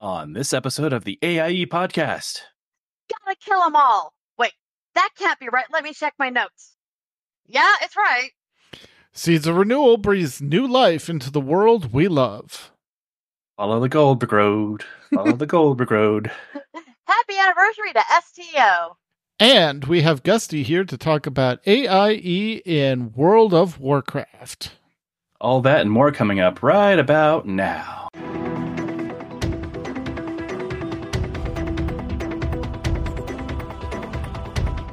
on this episode of the AIE podcast. Gotta kill them all. Wait, that can't be right. Let me check my notes. Yeah, it's right. Seeds of Renewal breathes new life into the world we love. Follow the Goldberg Road. Follow the Goldberg Road. Happy anniversary to STO. And we have Gusty here to talk about AIE in World of Warcraft. All that and more coming up right about now.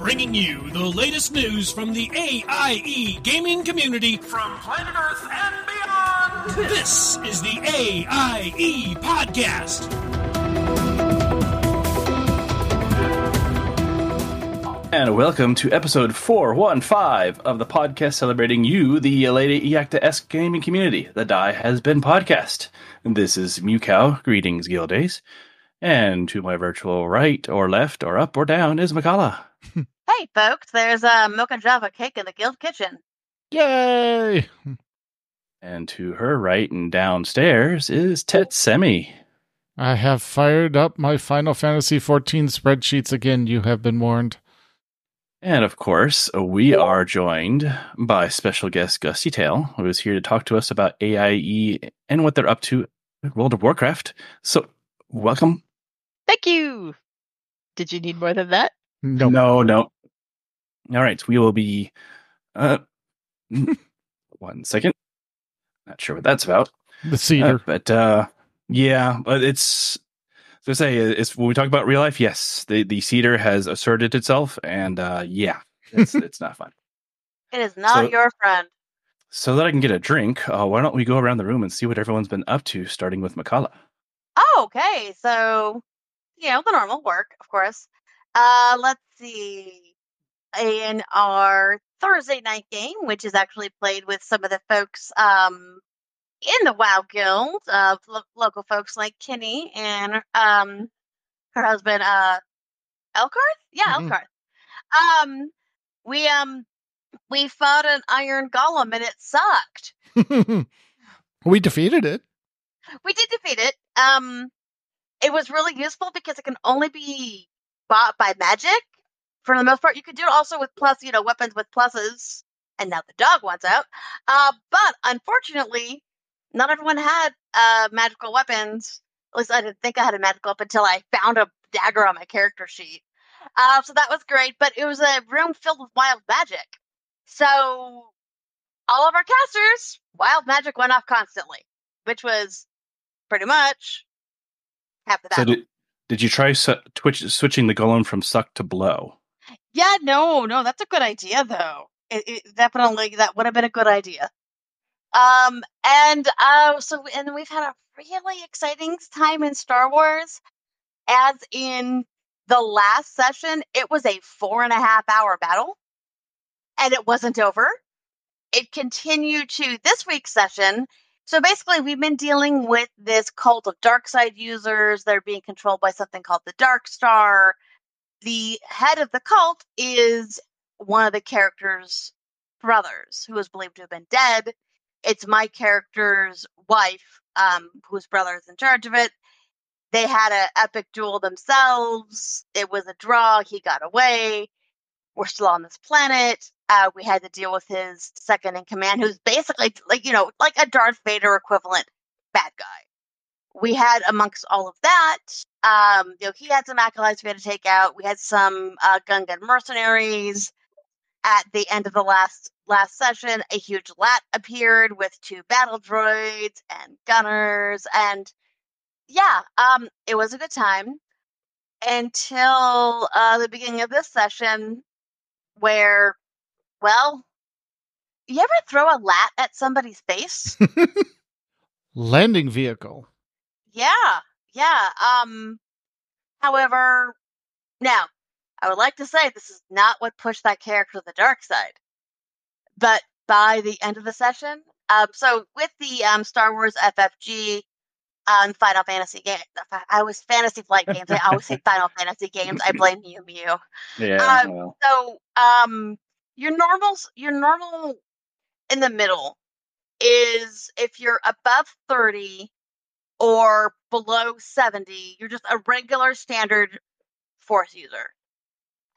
Bringing you the latest news from the AIE gaming community from planet Earth and beyond. This is the AIE Podcast. And welcome to episode 415 of the podcast celebrating you, the Alea Iacta Est gaming community. The Die Has Been podcast. This is Mewkow. Greetings, Guildays. And to my virtual right or left or up or down is Mkallah. Hey, folks, there's uh, a mocha java cake in the guild kitchen. Yay! Hmm. And to her right and downstairs is oh. Tetsemi. I have fired up my Final Fantasy XIV spreadsheets again, you have been warned. And of course, uh, we are joined by special guest Gustytail, who is here to talk to us about AIE and what they're up to in World of Warcraft. So, welcome. Thank you. Did you need more than that? No. No, no. All right, we will be. Uh, one second. Not sure what that's about. The Uh, cedar. but uh, yeah, but it's. So say it's when we talk about real life. Yes, the the cedar has asserted itself, and uh, yeah, it's it's not fun. It is not So- your friend. So that I can get a drink, uh, why don't we go around the room and see what everyone's been up to, starting with Mkallah. Oh, okay. So, you know, the normal work, of course. Uh, let's see. In our Thursday night game, which is actually played with some of the folks um, in the WoW Guild, uh, lo- local folks like Kenny and um, her husband, uh, Elkarth? Yeah, Mhm. Elkarth. Um, we um we fought an iron golem and it sucked. we defeated it. we did defeat it. Um, it was really useful because it can only be bought by magic. For the most part, you could do it also with plus, you know, weapons with pluses. And now the dog wants out. Uh, but unfortunately, not everyone had uh magical weapons. At least I didn't think I had a magical weapon until I found a dagger on my character sheet. Uh, so that was great. But it was a room filled with wild magic. So all of our casters, wild magic went off constantly, which was pretty much half the So did did you try su- twitch, switching the golem from suck to blow? Yeah, no, no, that's a good idea though. It, it definitely that would have been a good idea. Um, and uh, so and we've had a really exciting time in Star Wars, as in the last session, it was a four and a half hour battle, and it wasn't over. It continued to this week's session. So basically, we've been dealing with this cult of dark side users. They're being controlled by something called the Dark Star. The head of the cult is one of the character's brothers, who is believed to have been dead. It's my character's wife, um, whose brother is in charge of it. They had an epic duel themselves. It was a draw. He got away. We're still on this planet. Uh, we had to deal with his second in command, who's basically like you know like a Darth Vader equivalent bad guy. We had amongst all of that, um, you know, he had some acolytes we had to take out. We had some uh, Gungan mercenaries. At the end of the last last session, a huge lat appeared with two battle droids and gunners, and yeah, um, it was a good time until uh, the beginning of this session, where, well, you ever throw a lat at somebody's face? Landing vehicle. Yeah, yeah. Um, however, now I would like to say this is not what pushed that character to the dark side. But by the end of the session, um, so with the um Star Wars FFG um Final Fantasy game, I was Fantasy Flight games. I always say Final Fantasy games. I blame you, Mew. Yeah. Um, well, So, um, your normal, your normal in the middle is if you're above 30, or below 70, you're just a regular standard force user.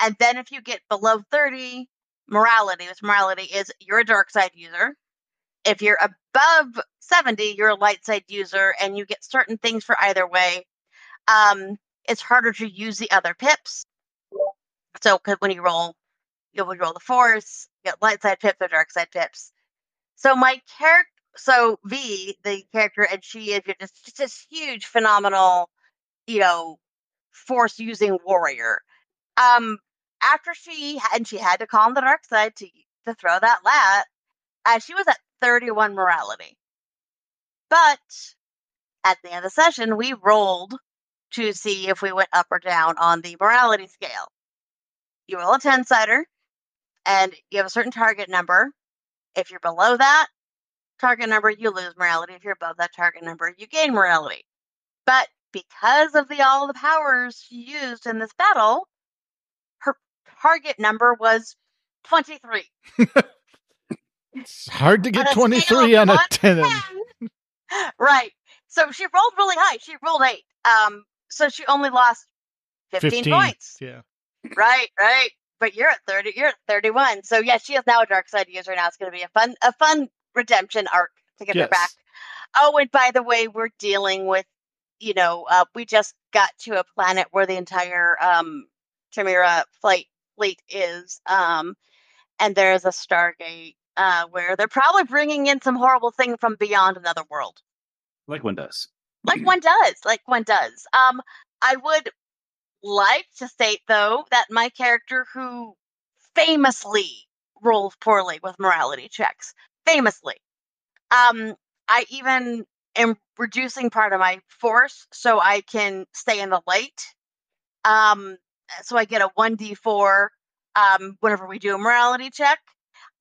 And then if you get below 30, morality, which morality is you're a dark side user. If you're above 70, you're a light side user and you get certain things for either way. Um, it's harder to use the other pips. So 'cause when you roll, you'll roll the force, you get light side pips or dark side pips. So my character, so V, the character, and she is just, just this huge, phenomenal, you know, force using warrior. Um, after she and she had to calm the dark side to to throw that lat, uh, she was at 31 morality. But at the end of the session, we rolled to see if we went up or down on the morality scale. You roll a 10 sider, and you have a certain target number. If you're below that target number, you lose morality. If you're above that target number, you gain morality. But because of the all the powers she used in this battle, her target number was 23. It's hard to get a scale 23 of on a 10. 10. right. So she rolled really high. She rolled eight. Um, so she only lost 15, 15. points. Yeah. Right, right. But you're at 30, you're at 31. So yeah, she is now a dark side user. Now it's gonna be a fun a fun redemption arc to get her back. Oh, and by the way, we're dealing with, you know, uh, we just got to a planet where the entire um Chimera flight fleet is. Um, and there's a Stargate uh, where they're probably bringing in some horrible thing from beyond another world, Like one does. like one does, like one does. Um, I would like to state though that my character, who famously rolls poorly with morality checks, famously, um, I even am reducing part of my force so I can stay in the light. Um, so I get a 1d4 um, whenever we do a morality check.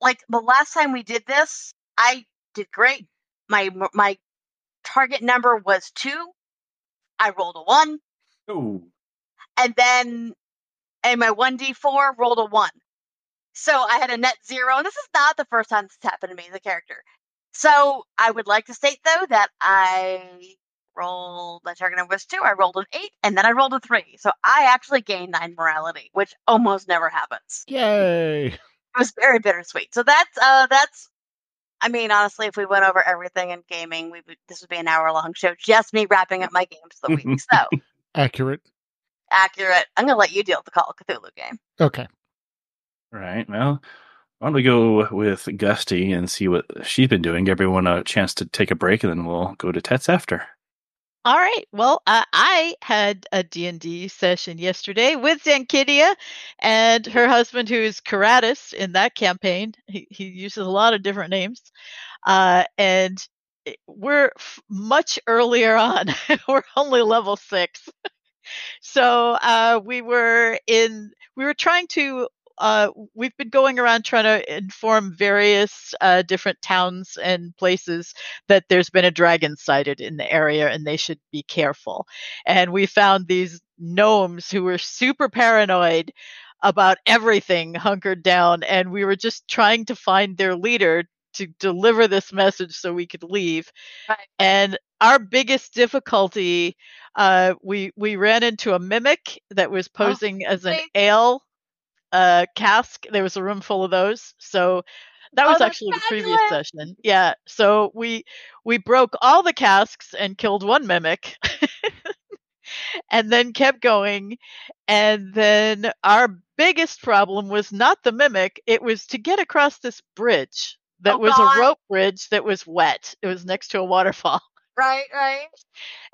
Like the last time we did this, I did great. My my target number was two. I rolled a one, Oh, and then and my 1d4 rolled a one. So I had a net zero, and this is not the first time this happened to me, the character. So I would like to state though that I rolled my target number was two. I rolled an eight, and then I rolled a three. So I actually gained nine morality, which almost never happens. Yay. It was very bittersweet. So that's uh that's I mean, honestly, if we went over everything in gaming, we would this would be an hour long show, just me wrapping up my games of the week. So Accurate. accurate. I'm gonna let you deal with the Call of Cthulhu game. Okay. Right. Well, why don't we go with Gusty and see what she's been doing? Give everyone a chance to take a break, and then we'll go to Tets after. All right. Well, uh, I had a D&D session yesterday with Zankidia and her husband, who is Karatis in that campaign. He, he uses a lot of different names. Uh, and we're f- much earlier on. we're only level six. so uh, we were in, we were trying to uh, we've been going around trying to inform various uh, different towns and places that there's been a dragon sighted in the area and they should be careful. And we found these gnomes who were super paranoid about everything hunkered down, and we were just trying to find their leader to deliver this message so we could leave. Right. And our biggest difficulty, uh, we we ran into a mimic that was posing as an ale uh, cask. There was a room full of those, so that Oh, was that's actually the previous session. Yeah, so we we broke all the casks and killed one mimic. and then kept going and then our biggest problem was not the mimic it was to get across this bridge that Oh, was God. a rope bridge that was wet it was next to a waterfall Right, right.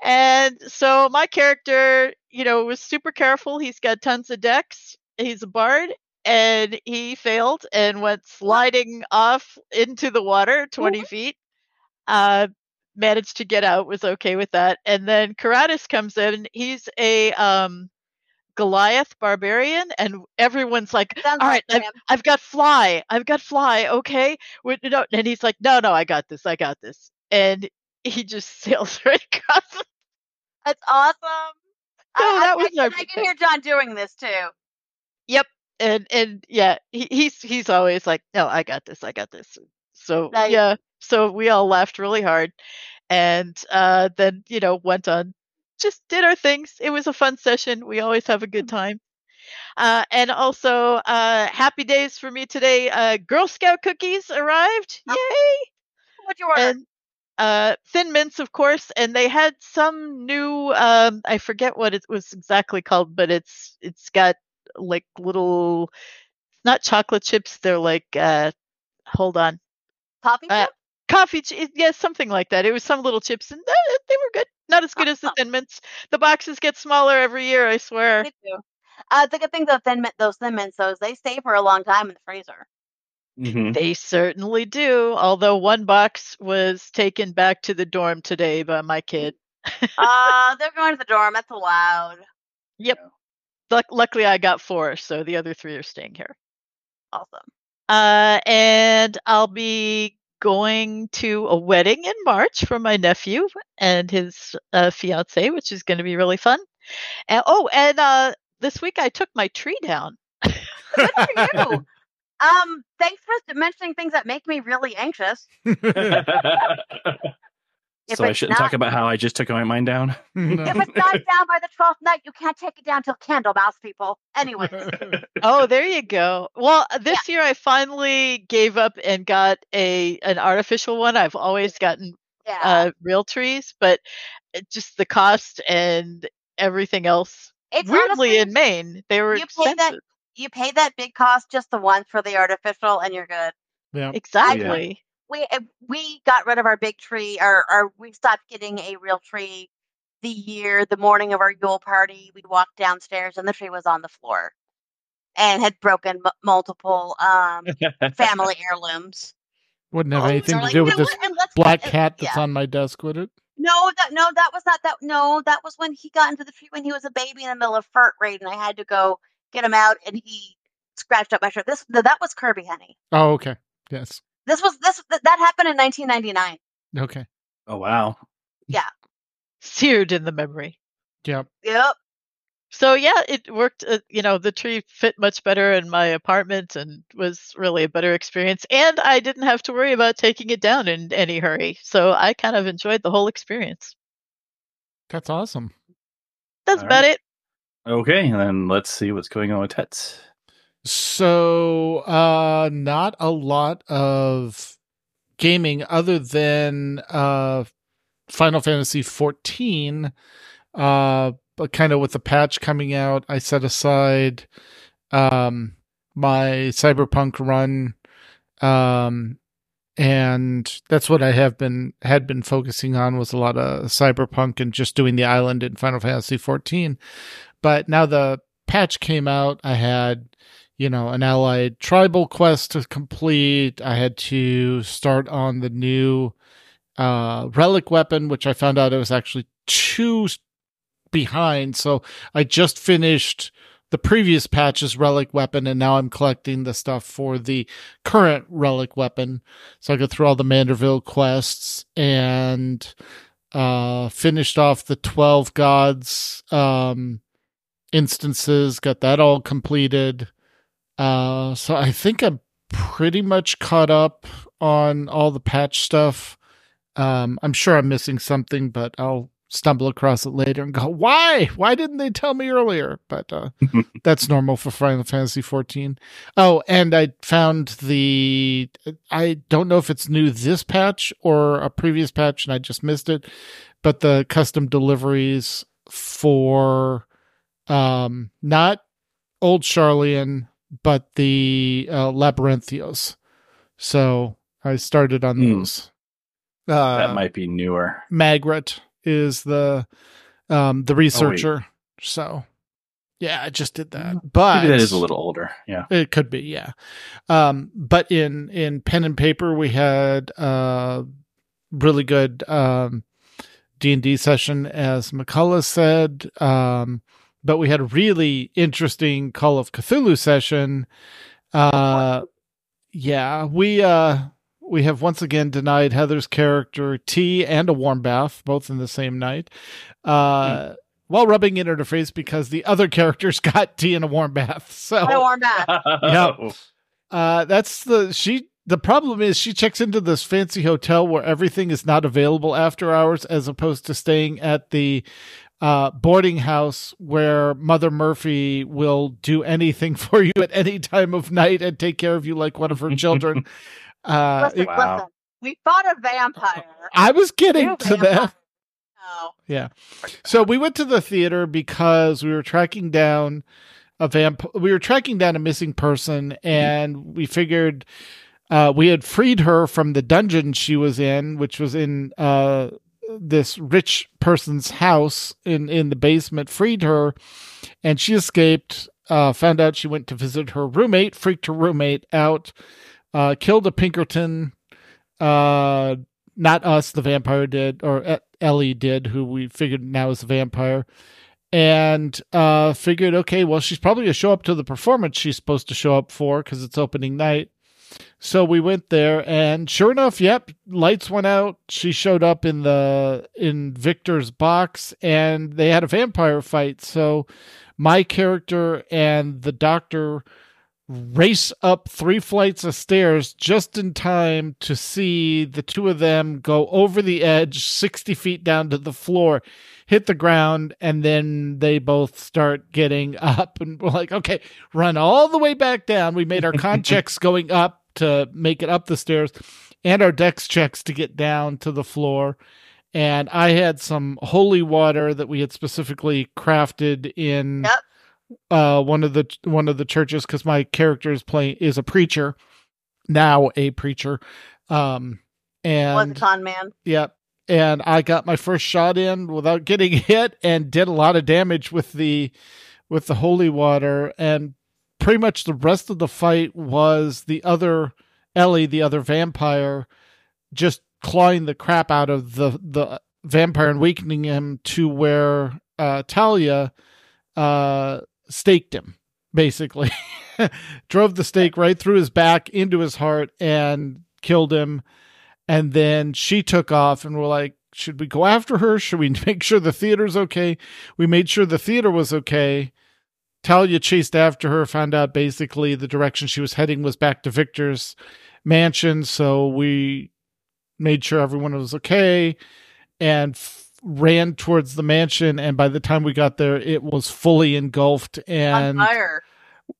and so my character, you know, was super careful. He's got tons of decks. He's a bard. And he failed and went sliding off into the water 20 feet. Uh, managed to get out, was okay with that. And then Karatis comes in. He's a um, Goliath barbarian. And everyone's like, Sounds all right, like I've. I've got fly. I've got fly. Okay. No. And he's like, no, no, I got this. I got this. And he just sails right across. That's awesome. So I, that I, was I, I can hear John doing this too. And and yeah, he, he's he's always like, no, I got this. I got this. So Nice. yeah. So we all laughed really hard. and uh, then you know went on, just did our things. It was a fun session. We always have a good time. Uh, and also, uh, happy days for me today. Uh, Girl Scout cookies arrived. Oh. Yay! What'd you order? and uh thin mints of course and they had some new um i forget what it was exactly called but it's it's got like little not chocolate chips they're like uh hold on Coffee uh, coffee ch- yeah something like that it was some little chips and uh, they were good not as good as the thin mints the boxes get smaller every year i swear Me too. Uh, the good thing though, thin mint, those thin mints, those they stay for a long time in the freezer. Mhm. they certainly do although one box was taken back to the dorm today by my kid uh, they're going to the dorm. That's allowed. Yep. Luck- luckily, I got four, so the other three are staying here. Awesome. Uh, and I'll be going to a wedding in March for my nephew and his uh, fiance, which is going to be really fun. And oh, and uh, this week I took my tree down. Good for you. Um, thanks for mentioning things that make me really anxious. If so I shouldn't not- talk about how I just took my mine down. If it's not down by the twelfth night, you can't take it down till Candlemas, people. Anyway, Oh, there you go. Well, this year I finally gave up and got a an artificial one. I've always gotten yeah. uh, real trees, but just the cost and everything else. it's Weirdly, honestly, in Maine, they were you pay that- you pay that big cost just the once for the artificial, and you're good. yeah. Exactly. We uh, we got rid of our big tree or or we stopped getting a real tree the year the morning of our Yule party we'd walk downstairs and the tree was on the floor and had broken m- multiple um family heirlooms Wouldn't have anything so to like, do with this what, black and- cat that's yeah. on my desk, would it? no that no that was not that no that was when he got into the tree when he was a baby in the middle of furt raid and i had to go get him out and he scratched up my shirt this no, that was kirby honey Oh, okay. Yes. This was this th- that happened in 1999 Okay. oh wow. Yeah. Seared in the memory. Yep. yep So yeah, it worked. Uh, you know, the tree fit much better in my apartment and was really a better experience. And I didn't have to worry about taking it down in any hurry. So I kind of enjoyed the whole experience. That's awesome. That's All about it. Okay, and then let's see what's going on with Tets. So, uh, not a lot of gaming other than uh, Final Fantasy 14. Uh, but kind of with the patch coming out, I set aside um, my Cyberpunk run, um, and that's what I have been had been focusing on was a lot of Cyberpunk and just doing the island in Final Fantasy 14. But now the patch came out, I had you know, an allied tribal quest to complete. I had to start on the new uh, relic weapon, which I found out it was actually two behind. So I just finished the previous patch's relic weapon, and now I'm collecting the stuff for the current relic weapon. So I go through all the Manderville quests and uh, finished off the 12 gods um, instances, got that all completed. Uh, so I think I'm pretty much caught up on all the patch stuff. Um, I'm sure I'm missing something, but I'll stumble across it later and go, "Why? Why didn't they tell me earlier?" But uh, that's normal for Final Fantasy 14. Oh, and I found the I don't know if it's new this patch or a previous patch, and I just missed it. But the custom deliveries for um not old Sharlayan, but the uh, Labyrinthos. So I started on Hmm. those. Uh, that might be newer. Margrat is the um the researcher. so yeah, I just did that. But Maybe that is a little older. Yeah. it could be, yeah. Um, but in in pen and paper, we had uh really good um D and D session, as Mkallah said. Um, but we had a really interesting Call of Cthulhu session. Uh, yeah, we uh we have once again denied Heather's character tea and a warm bath, both in the same night. Uh. While rubbing it in her face because the other characters got tea and a warm bath. So What a warm bath. Yep. uh that's the she the problem is she checks into this fancy hotel where everything is not available after hours as opposed to staying at the uh, boarding house where Mother Murphy will do anything for you at any time of night and take care of you like one of her children. Uh, listen, Wow. listen. We fought a vampire. I was getting to that. Oh, Yeah. So we went to the theater because we were tracking down a vamp. We were tracking down a missing person, and we figured uh, we had freed her from the dungeon she was in, which was in uh, this rich person's house in in the basement. Freed her, and she escaped. Uh, found out she went to visit her roommate, freaked her roommate out, uh, killed a Pinkerton. Uh, not us, the vampire did, or E- Ellie did, who we figured now is a vampire, and uh, figured, okay, well, she's probably gonna show up to the performance she's supposed to show up for because it's opening night. So we went there, and sure enough, yep, lights went out. She showed up in the in Victor's box, and they had a vampire fight. So my character and the doctor race up three flights of stairs just in time to see the two of them go over the edge 60 feet down to the floor hit the ground and then they both start getting up and we're like okay run all the way back down we made our con checks going up to make it up the stairs and our dex checks to get down to the floor and i had some holy water that we had specifically crafted in Yep. uh one of the one of the churches because my character is playing is a preacher now a preacher um was a and con man. Yep. And I got my first shot in without getting hit and did a lot of damage with the with the holy water and pretty much the rest of the fight was the other Ellie, the other vampire, just clawing the crap out of the the vampire and weakening him to where uh Talia uh staked him, basically. Drove the stake right through his back into his heart and killed him. And then she took off and we're like should we go after her? Should we make sure the theater's okay? We made sure the theater was okay talia chased after her found out basically the direction she was heading was back to victor's mansion so we made sure everyone was okay and f- ran towards the mansion and by the time we got there it was fully engulfed and on fire.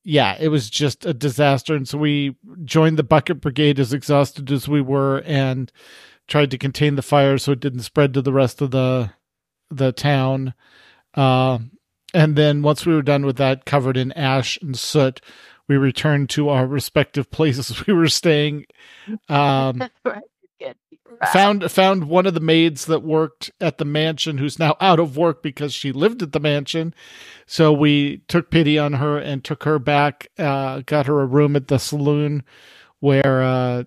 yeah, it was just a disaster. And so we joined the bucket brigade as exhausted as we were and tried to contain the fire so it didn't spread to the rest of the the town. Uh, and then once we were done with that, covered in ash and soot, we returned to our respective places we were staying. Um, Right. Right. found found one of the maids that worked at the mansion who's now out of work because she lived at the mansion so we took pity on her and took her back uh got her a room at the saloon where uh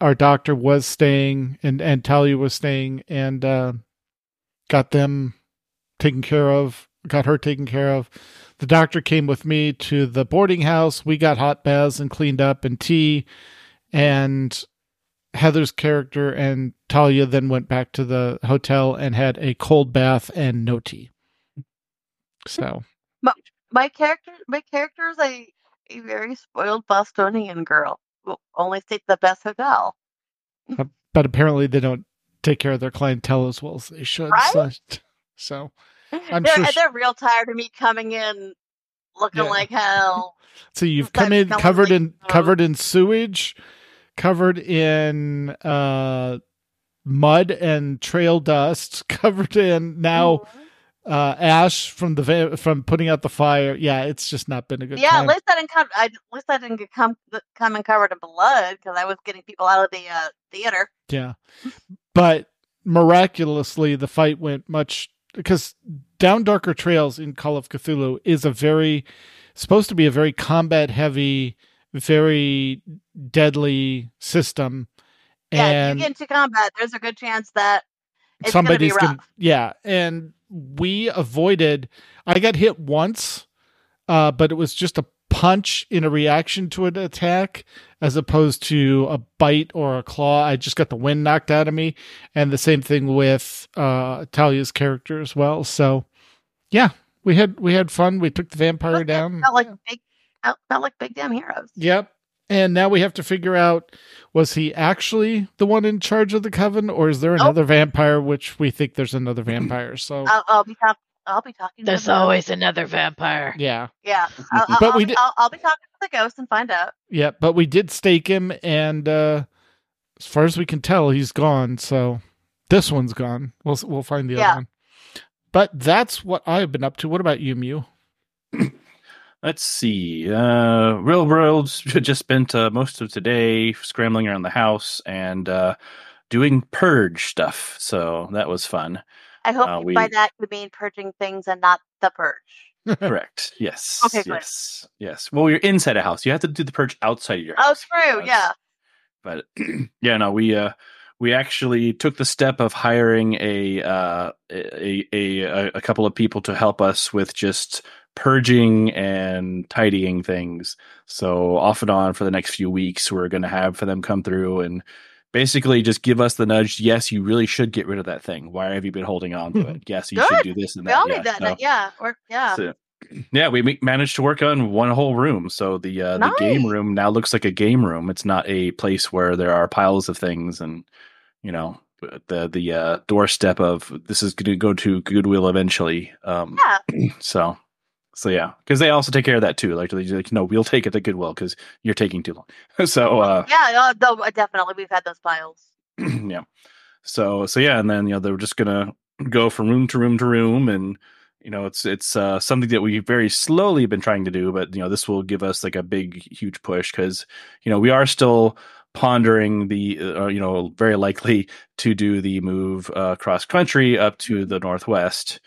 our doctor was staying and and Talia was staying and uh got them taken care of got her taken care of the doctor came with me to the boarding house we got hot baths and cleaned up and tea and Heather's character and Talia then went back to the hotel and had a cold bath and no tea. So my character, my character is a, a very spoiled Bostonian girl who only stays at the best hotel. Uh, but apparently they don't take care of their clientele as well as they should. Right? So, so I'm they're, sure they're real tired of me coming in looking Yeah. like hell. so you've come in covered in smoke. covered in sewage, covered in uh mud and trail dust, covered in now Mhm. uh ash from the va- from putting out the fire. Yeah, it's just not been a good yeah, time. at least I didn't come. I, at least I didn't get come come and covered in blood because I was getting people out of the uh, theater. Yeah. But miraculously, the fight went much because Down Darker Trails in Call of Cthulhu is a very, supposed to be a very combat heavy, very deadly system. Yeah, if and you get into combat, there's a good chance that it's somebody's gonna gonna, yeah. And we avoided, I got hit once, uh, but it was just a punch in a reaction to an attack as opposed to a bite or a claw. I just got the wind knocked out of me. And the same thing with uh Talia's character as well. So yeah, we had we had fun. We took the vampire down. Felt like big, felt, like big damn heroes. Yep. And now we have to figure out was he actually the one in charge of the coven, or is there another vampire? Which we think there's another vampire. So I'll, I'll be talking. I'll be talking. to There's the- always another vampire. yeah, Yeah, I'll, I'll, But I'll we did- I'll, I'll be talking to the ghost and find out. yeah. But we did stake him, and uh as far as we can tell, he's gone. So this one's gone. We'll we'll find the Yeah. other one. But that's what I've been up to. What about you, Mew? Let's see. Uh, Real world just spent uh, most of today scrambling around the house and uh, doing purge stuff. So that was fun. I hope Uh, we- by that you mean purging things and not the purge. Correct. Yes. Okay, good. Yes. Yes. Well, you're inside a house. You have to do the purge outside of your Oh, house. true. That's- Yeah. But yeah, no, we uh we actually took the step of hiring a uh a a, a couple of people to help us with just purging and tidying things. So off and on for the next few weeks, we're going to have for them come through and basically just give us the nudge. Yes, you really should get rid of that thing. Why have you been holding on to it? Yes, you should do this and We that. all yeah, need that. so- Yeah. Or yeah. so- yeah, we managed to work on one whole room. So the uh, the game room now looks like a game room. It's not a place where there are piles of things and you know the the uh, doorstep of this is going to go to Goodwill eventually. Um, yeah. so so yeah, because they also take care of that too. Like, they're like no, we'll take it to Goodwill because you're taking too long. so uh, Yeah. No, no, definitely. We've had those piles. yeah. So so yeah, and then you know they're just gonna go from room to room to room, and you know it's it's uh, something that we very slowly been trying to do, but you know this will give us like a big huge push because you know we are still pondering the uh, you know very likely to do the move uh, cross country up to the northwest.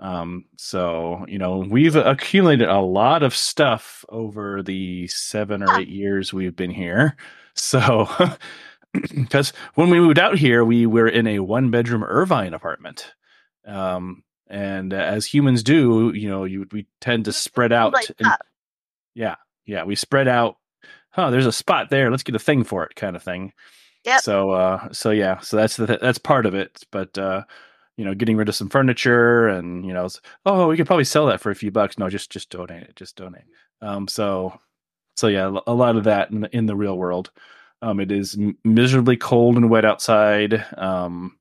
Um, so you know we've accumulated a lot of stuff over the seven or eight years we've been here. So because when we moved out here, we were in a one bedroom Irvine apartment. Um, and as humans do, you know, you we tend to spread out. Like and- yeah, yeah, we spread out. Huh? There's a spot there. Let's get a thing for it, kind of thing. Yeah. So, uh, so yeah, so that's the that's part of it. But uh, you know, getting rid of some furniture and you know, oh, we could probably sell that for a few bucks. No, just just donate it. Just donate. Um, so, so yeah, a lot of that in the, in the real world. Um, it is miserably cold and wet outside. Um,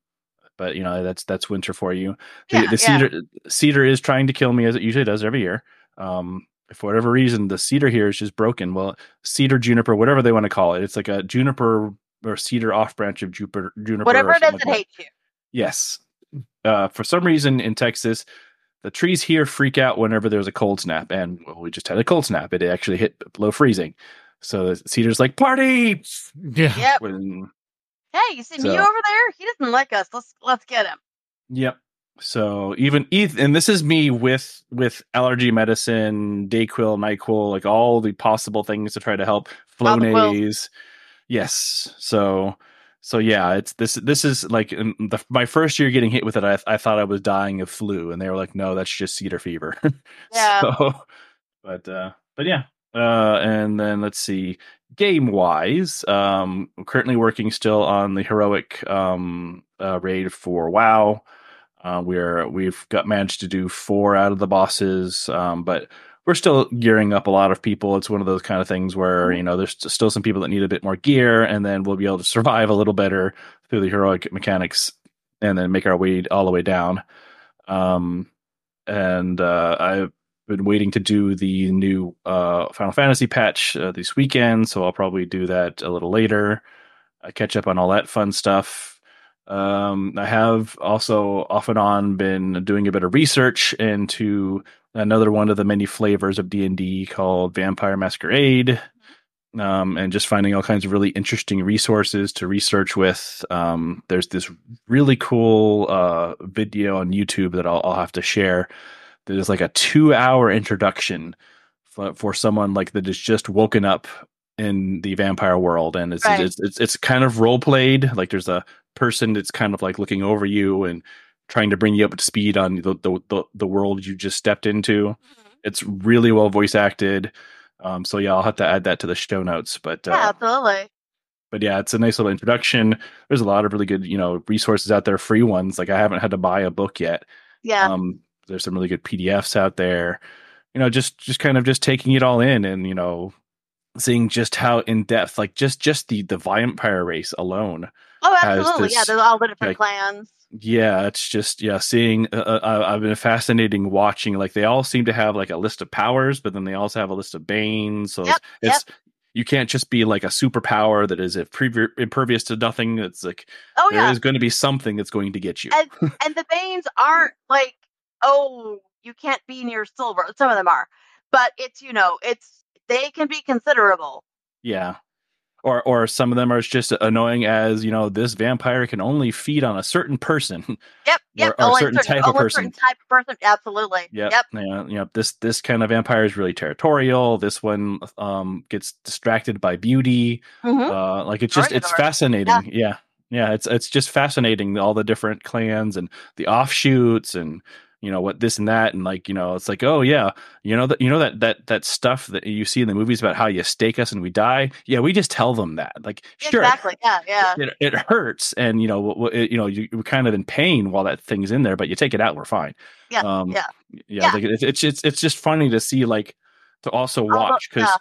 but you know that's that's winter for you. The, Yeah, the yeah. cedar cedar is trying to kill me as it usually does every year. Um, for whatever reason, the cedar here is just broken. Well, cedar, juniper, whatever they want to call it, it's like a juniper or cedar off branch of juniper. Juniper, Whatever or it is, it like that. hates you. Yes. Uh, for some reason in Texas, the trees here freak out whenever there's a cold snap, and well, we just had a cold snap. It actually hit below freezing, so the cedar's like party. Yeah. Yep. When, Hey, you see So- me over there? He doesn't like us. Let's let's get him. Yep. So even eth- and this is me with with allergy medicine, Dayquil, Nyquil, like all the possible things to try to help. All. Flonase. Yes. So so yeah, it's this this is like the, my first year getting hit with it. I I thought I was dying of flu, and they were like, "No, that's just cedar fever." Yeah. So, but uh, but yeah. Uh, and then let's see, game wise, um, I'm currently working still on the heroic um uh, raid for WoW. Uh, we're we've got managed to do four out of the bosses, um, but we're still gearing up a lot of people. It's one of those kind of things where you know there's still some people that need a bit more gear, and then we'll be able to survive a little better through the heroic mechanics, and then make our way all the way down. Um, and uh, I've been waiting to do the new uh, Final Fantasy patch uh, this weekend, so I'll probably do that a little later. I catch up on all that fun stuff. Um, I have also off and on been doing a bit of research into another one of the many flavors of D and D called Vampire Masquerade, um, and just finding all kinds of really interesting resources to research with. Um, there's this really cool uh, video on YouTube that I'll, I'll have to share. There's like a two-hour introduction for, for someone like that is just woken up in the vampire world, and it's Right. it's, it's it's kind of role played. Like there's a person that's kind of like looking over you and trying to bring you up to speed on the the the, the world you just stepped into. It's really well voice acted. Um, so yeah, I'll have to add that to the show notes. But uh, Yeah, absolutely. but yeah, it's a nice little introduction. There's a lot of really good, you know, resources out there, free ones. Like I haven't had to buy a book yet. Yeah. Um, there's some really good PDFs out there. You know, just just kind of just taking it all in, and you know, seeing just how in depth, like just just the the vampire race alone. Oh, absolutely. Yeah, there's all the different like, clans. Yeah, it's just yeah, seeing. Uh, uh, I've been fascinating watching. Like they all seem to have like a list of powers, but then they also have a list of banes. So Yep, it's, it's you can't just be like a superpower that is impervi- impervious to nothing. It's like Oh there is yeah, going to be something that's going to get you. and and the Banes aren't like oh you can't be near silver. Some of them are, but it's you know it's they can be considerable. Yeah. Or or some of them are just annoying as, you know, this vampire can only feed on a certain person. Yep, yep. or a only certain type of person. certain type of person. Absolutely. Yep. Yep. Yeah, know, this this kind of vampire is really territorial. This one um gets distracted by beauty. hmm Uh like it's just it's fascinating. Yeah. yeah. it's it's just fascinating all the different clans and the offshoots and you know what this and that and like you know it's like oh yeah you know that you know that that that stuff that you see in the movies about how you stake us and we die yeah we just tell them that like sure Exactly. Yeah. Yeah. it, it hurts and you know it, you know you, you're kind of in pain while that thing's in there but you take it out we're fine Yeah, um yeah. yeah, Yeah. Like it's, it's it's it's just funny to see like to also watch because yeah.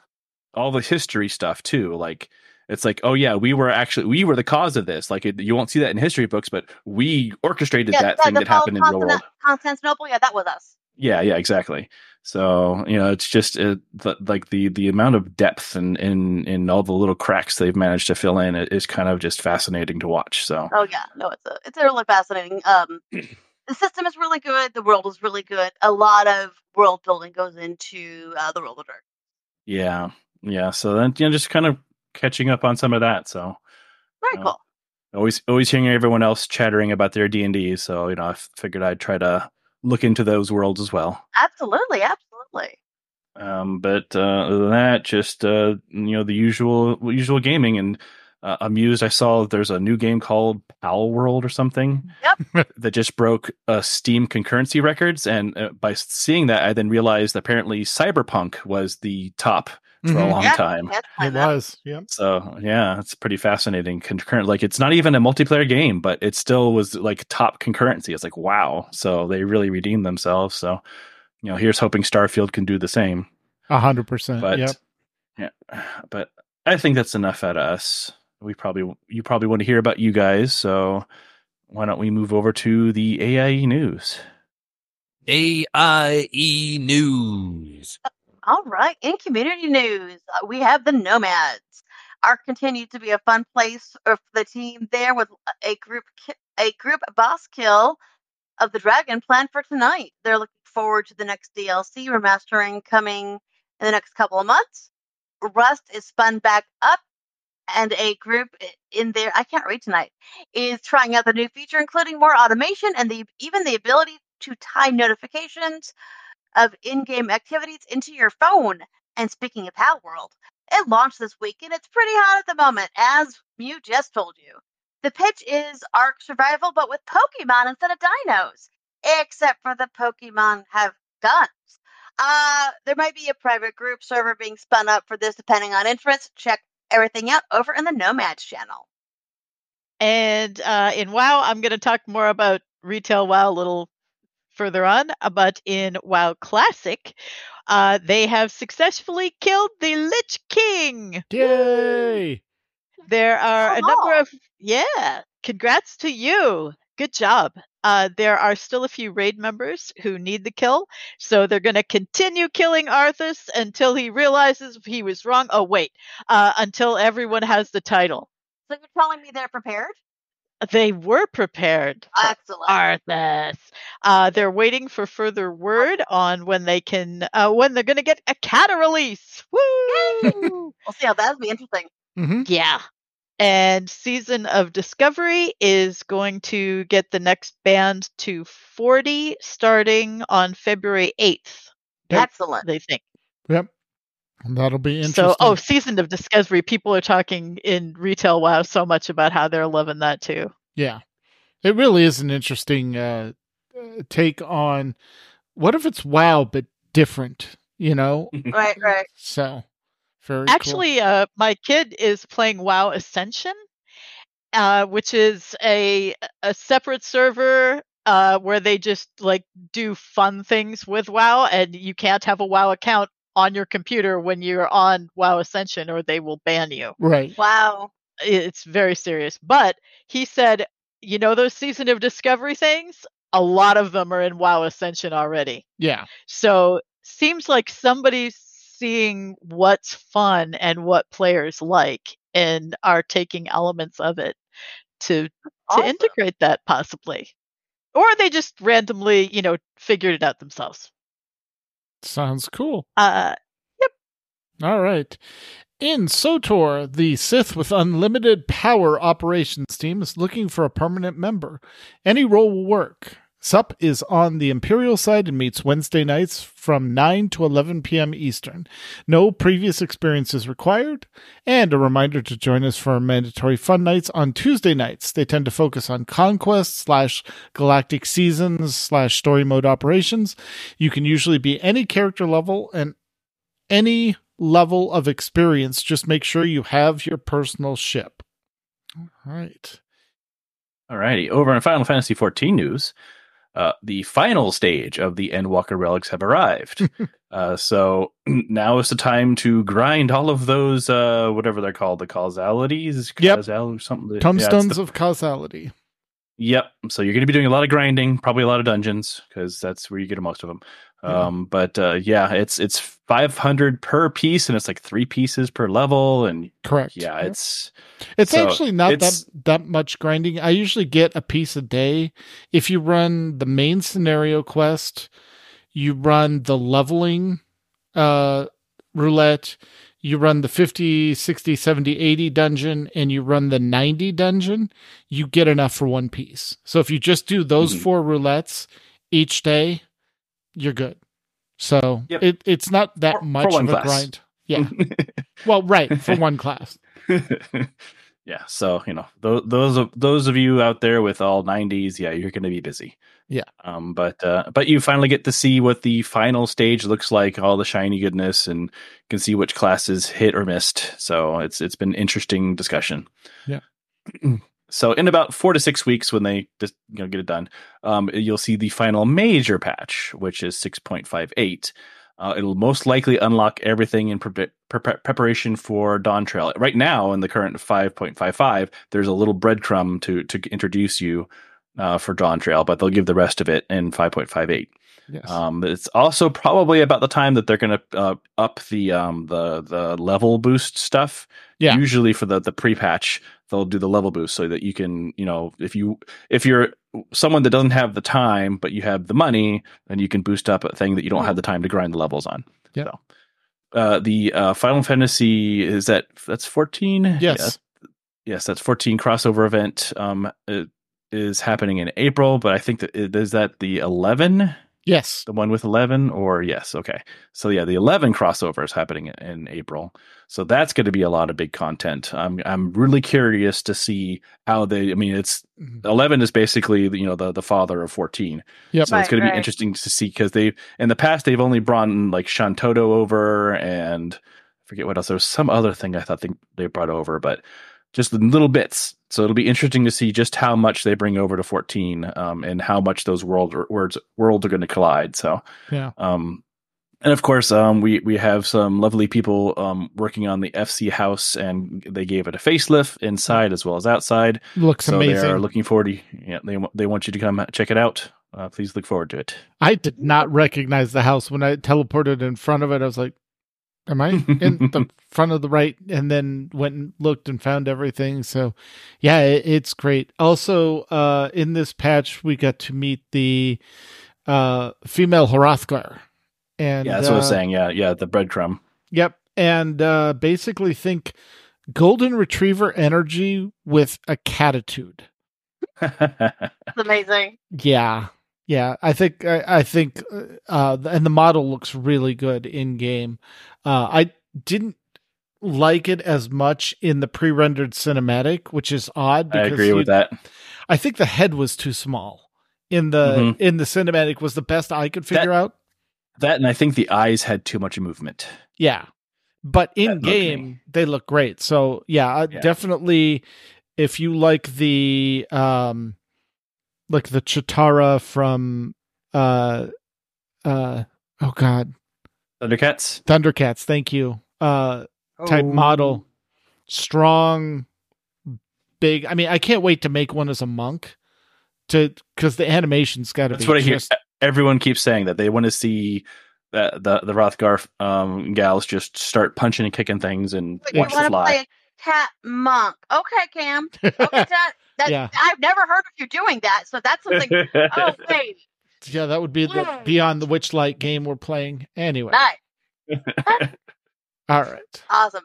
all the history stuff too like it's like oh yeah we were actually we were the cause of this like it, you won't see that in history books but we orchestrated Yeah, that thing that happened in the world Constantinople. Yeah, that was us. yeah yeah exactly so you know it's just the, like the the amount of depth and in in all the little cracks they've managed to fill in is kind of just fascinating to watch so Oh yeah, no, it's a it's really fascinating. Um, the system is really good. The world is really good. A lot of world building goes into uh, the world of dark. yeah yeah so then you know just kind of catching up on some of that so Very Yeah. cool. always always hearing everyone else chattering about their d&d so you know i figured i'd try to look into those worlds as well Absolutely, absolutely. um, but uh, other than that just uh, you know the usual usual gaming and uh, amused i saw there's a new game called Palworld or something yep. that just broke uh, steam concurrency records and uh, by seeing that i then realized apparently cyberpunk was the top for a Mhm. long Yeah, time It was. Yep. So yeah, it's pretty fascinating. Concurrent, like it's not even a multiplayer game, but it still was like top concurrency. It's like wow. So they really redeemed themselves. So you know, here's hoping Starfield can do the same. A hundred percent. But Yep. yeah, but I think that's enough out of us. We probably you probably want to hear about you guys. So why don't we move over to the AIE news? AIE News. All right. In community news, uh, we have the Nomads. Arc continued to be a fun place uh, for the team there with a group a group boss kill of the dragon planned for tonight. They're looking forward to the next DLC remastering coming in the next couple of months. Rust is spun back up, and a group in there I can't read tonight is trying out the new feature, including more automation and the even the ability to tie notifications of in-game activities into your phone. And speaking of Palworld, it launched this week and it's pretty hot at the moment, as Mew just told you. The pitch is Ark Survival, but with Pokemon instead of dinos, except for the Pokemon have guns. Uh, there might be a private group server being spun up for this depending on interest. Check everything out over in the Nomads channel. And uh, in WoW, I'm going to talk more about retail WoW a little further on. uh, But in WoW Classic, uh, they have successfully killed the Lich King. Yay! There are a number of yeah. Congrats to you. Good job. Uh, there are still a few raid members who need the kill, so they're going to continue killing Arthas until he realizes he was wrong. Oh wait, uh, until everyone has the title. So you're telling me they're prepared? They were prepared. for Excellent. Arthas. Uh, they're waiting for further word on when they can, uh, when they're going to get a cata release. Woo! We'll see how that'll be interesting. Mm-hmm. Yeah. And Season of Discovery is going to get the next band to 40 starting on February 8th, Yep. Excellent. they think. Yep. And that'll be interesting. So, oh, Season of Discovery, people are talking in retail wow so much about how they're loving that too. yeah, it really is an interesting uh, uh, take on what if it's WoW but different. You know, Right, right. so very cool. Actually, uh, my kid is playing WoW Ascension, uh, which is a a separate server uh, where they just like do fun things with WoW, and you can't have a WoW account on your computer when you're on WoW Ascension, or they will ban you. Right. Wow. It's very serious. But he said, you know, those season of discovery things, a lot of them are in WoW Ascension already. Yeah. So seems like somebody's seeing what's fun and what players like and are taking elements of it to to integrate that possibly. Or they just randomly, you know, figured it out themselves. Sounds cool. Uh yep. All right. In SWTOR, the Sith with Unlimited Power operations team is looking for a permanent member. Any role will work. SUP is on the Imperial side and meets Wednesday nights from 9 to 11 p.m. Eastern. No previous experience is required. And a reminder to join us for mandatory fun nights on Tuesday nights. They tend to focus on conquest slash galactic seasons slash story mode operations. You can usually be any character level and any level of experience. Just make sure you have your personal ship. All right. All righty. over on Final Fantasy XIV news, uh, the final stage of the Endwalker relics have arrived. uh, so now is the time to grind all of those, uh, whatever they're called, the causalities, Yep. causal something. yeah, Tomestones the- of causality. Yep. So you're going to be doing a lot of grinding, probably a lot of dungeons, because that's where you get most of them. Yeah. Um, but uh, yeah, it's it's 500 per piece, and it's like three pieces per level, and Correct. yeah, it's It's so actually not it's- that that much grinding. I usually get a piece a day. If you run the main scenario quest, you run the leveling uh roulette, you run the 50, 60, 70, 80 dungeon and you run the 90 dungeon, you get enough for one piece. So if you just do those Mhm. four roulettes each day, you're good. So Yep. it it's not that For- for much one of a class. grind. Yeah. Well, right, for one class. yeah. So you know those those of those of you out there with all 90s, yeah, you're going to be busy. Yeah. Um. But uh, but you finally get to see what the final stage looks like, all the shiny goodness, and can see which classes hit or missed. So it's it's been interesting discussion. Yeah. So in about four to six weeks, when they just you know get it done, um, you'll see the final major patch, which is six point five eight. Uh, it'll most likely unlock everything in pre- pre- preparation for Dawntrail. Right now, in the current 5.55, there's a little breadcrumb to to introduce you uh, for Dawntrail, but they'll give the rest of it in 5.58. Yes. Um, it's also probably about the time that they're going to uh, up the um, the the level boost stuff. Yeah. Usually for the the pre patch, they'll do the level boost so that you can you know if you if you're someone that doesn't have the time but you have the money, then you can boost up a thing that you don't have the time to grind the levels on. Yeah. So, uh, the uh, Final Fantasy is that that's fourteen. yes. Yes, that's 14 crossover event um it is happening in April, but I think that is that the 11, Yes. the one with 11 or yes, okay. So yeah, the 11 crossover is happening in, in April. So that's going to be a lot of big content. I'm I'm really curious to see how they I mean it's Mhm. 11 is basically you know the the father of 14. Yep. So it's Right, going to be right. interesting to see because they in the past they've only brought in like Shantotto over and I forget what else. There was some other thing I thought they, they brought over, but just the little bits. So it'll be interesting to see just how much they bring over to 14 um, and how much those world words worlds are going to collide. So Yeah. um, and of course, um, we we have some lovely people um, working on the FC house, and they gave it a facelift inside as well as outside. Looks so they are looking forward to. Yeah, they they want you to come check it out. Uh, please look forward to it. I did not recognize the house when I teleported in front of it. I was like, "Am I in the front of the right?" And then went and looked and found everything. So, yeah, it, it's great. Also, uh, in this patch, we got to meet the uh, female Hrothgar, and yeah, that's what I was uh, saying. Yeah, yeah, the breadcrumb. Yep, and uh, basically think golden retriever energy with a catitude. It's amazing. Yeah, yeah. I think I, I think, uh, and the model looks really good in game. Uh, I didn't like it as much in the pre-rendered cinematic, which is odd. I agree with that. I think the head was too small in the Mhm. in the cinematic was the best I could figure out. That and I think the eyes had too much movement. Yeah. But in looked game, they look great. So yeah, Yeah. definitely if you like the um like the Cheetara from uh uh oh god. Thundercats. Thundercats. Thank you. Uh, type Oh. model, strong, big. I mean, I can't wait to make one as a monk, to because the animation's got to be. That's what I hear. Everyone keeps saying that they want to see that the the Hrothgar um, gals just start punching and kicking things and But you watch want the to play fly. a cat monk? Okay, Cam. Okay, that, that Yeah. I've never heard of you doing that, so that's something. oh wait, yeah, that would be the Yay. beyond the Witchlight game we're playing. Anyway, nice, all right. awesome.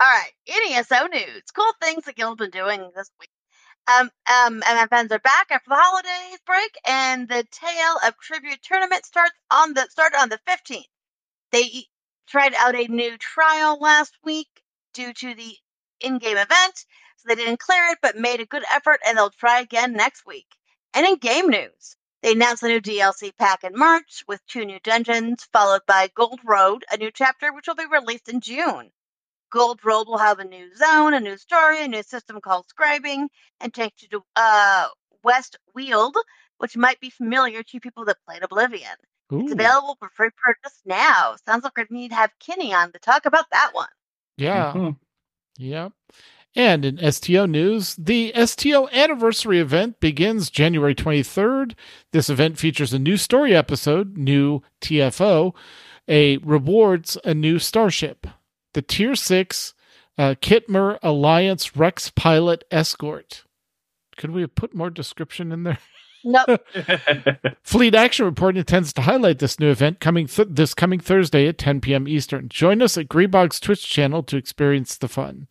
All right, NESO news. Cool things that Guild's been doing this week. Um, um, and my fans are back after the holidays break, and the Tale of Tribute tournament starts on the started on the fifteenth. They tried out a new trial last week due to the in-game event, so they didn't clear it, but made a good effort, and they'll try again next week. And in game news, they announced a new DLC pack in March with two new dungeons, followed by Gold Road, a new chapter which will be released in June. Gold Road will have a new zone, a new story, a new system called scribing, and take you to uh, West Weald, which might be familiar to people that played Oblivion. It's available for free purchase now. Sounds like we need to have Kenny on to talk about that one. yeah, Mhm. Yep. And in STO news, the STO anniversary event begins January 23rd. This event features a new story episode, new TFO, a rewards a new starship, the Tier 6 uh, Khitomer Alliance Rex Pilot Escort. Could we have put more description in there? Nope. Fleet Action Report intends to highlight this new event coming th- this coming Thursday at 10 p.m. Eastern. Join us at Greebog's Twitch channel to experience the fun.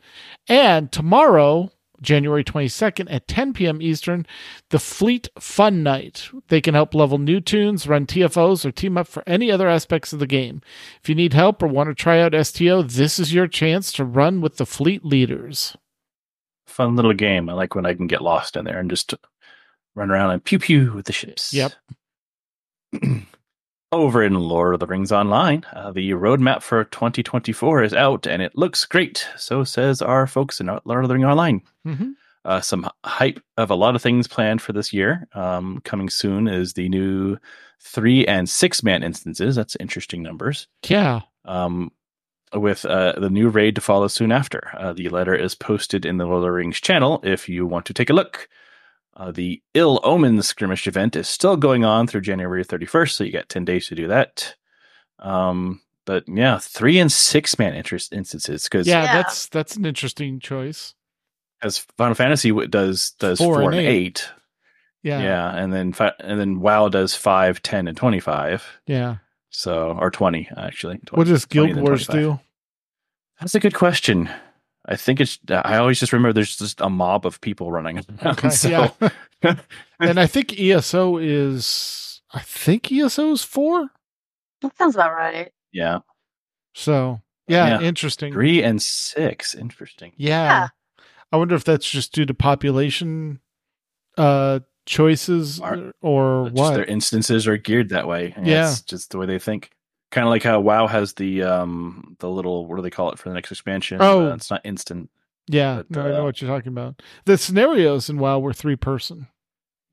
And tomorrow, January 22nd at 10 p.m. Eastern, the Fleet Fun Night. They can help level new tunes, run TFOs, or team up for any other aspects of the game. If you need help or want to try out STO, this is your chance to run with the fleet leaders. Fun little game. I like when I can get lost in there and just run around and pew pew with the ships. Yep. Over in Lord of the Rings Online, uh, the roadmap for 2024 is out and it looks great. So says our folks in Lord of the Rings Online. Mm-hmm. Uh, some hype of a lot of things planned for this year. Um, coming soon is the new three and six man instances. That's interesting numbers. Yeah. Um, with uh, the new raid to follow soon after. Uh, the letter is posted in the Lord of the Rings channel if you want to take a look. Uh, the Ill Omen skirmish event is still going on through January 31st, so you got 10 days to do that. Um, but yeah, three and six man interest instances because Yeah, Yeah. that's that's an interesting choice. as Final Fantasy does does Four four, and and eight. eight. Yeah. Yeah. and then fi- and then WoW does five, 10, and twenty five. Yeah. So or twenty actually. 20, What does Guild Wars do? That's a good question. I think it's. I always just remember there's just a mob of people running. around, Okay, so yeah. and I think ESO is I think ESO is four. That sounds about right. yeah, So yeah, Yeah. interesting. three and six. Interesting. Yeah. Yeah. I wonder if that's just due to population uh choices Or- or Just what. their instances are geared that way. and Yeah. it's just the way they think. Kind of like how WoW has the um the little what do they call it for the next expansion? Oh. Uh, it's not instant. yeah, but, no, I know uh, what you're talking about. The scenarios in WoW were three person.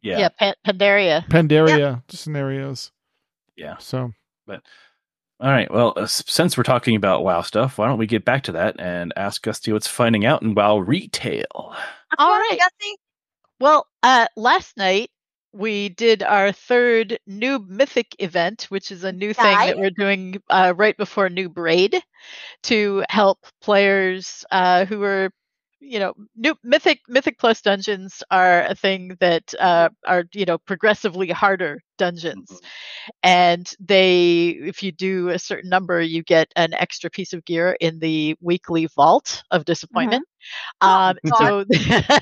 Yeah, Yeah, Pan- Pandaria. Pandaria scenarios. yeah. So but All right. Well, uh, since we're talking about WoW stuff, why don't we get back to that and ask Gusty what's finding out in WoW retail? All right, Well, Well, uh, last night we did our third Noob Mythic event, which is a new thing that we're doing uh, right before Noob Raid to help players uh, who are, you know, new Mythic Mythic Plus dungeons are a thing that uh, are you know progressively harder dungeons, and they if you do a certain number, you get an extra piece of gear in the weekly vault of disappointment. Oh, Um, so,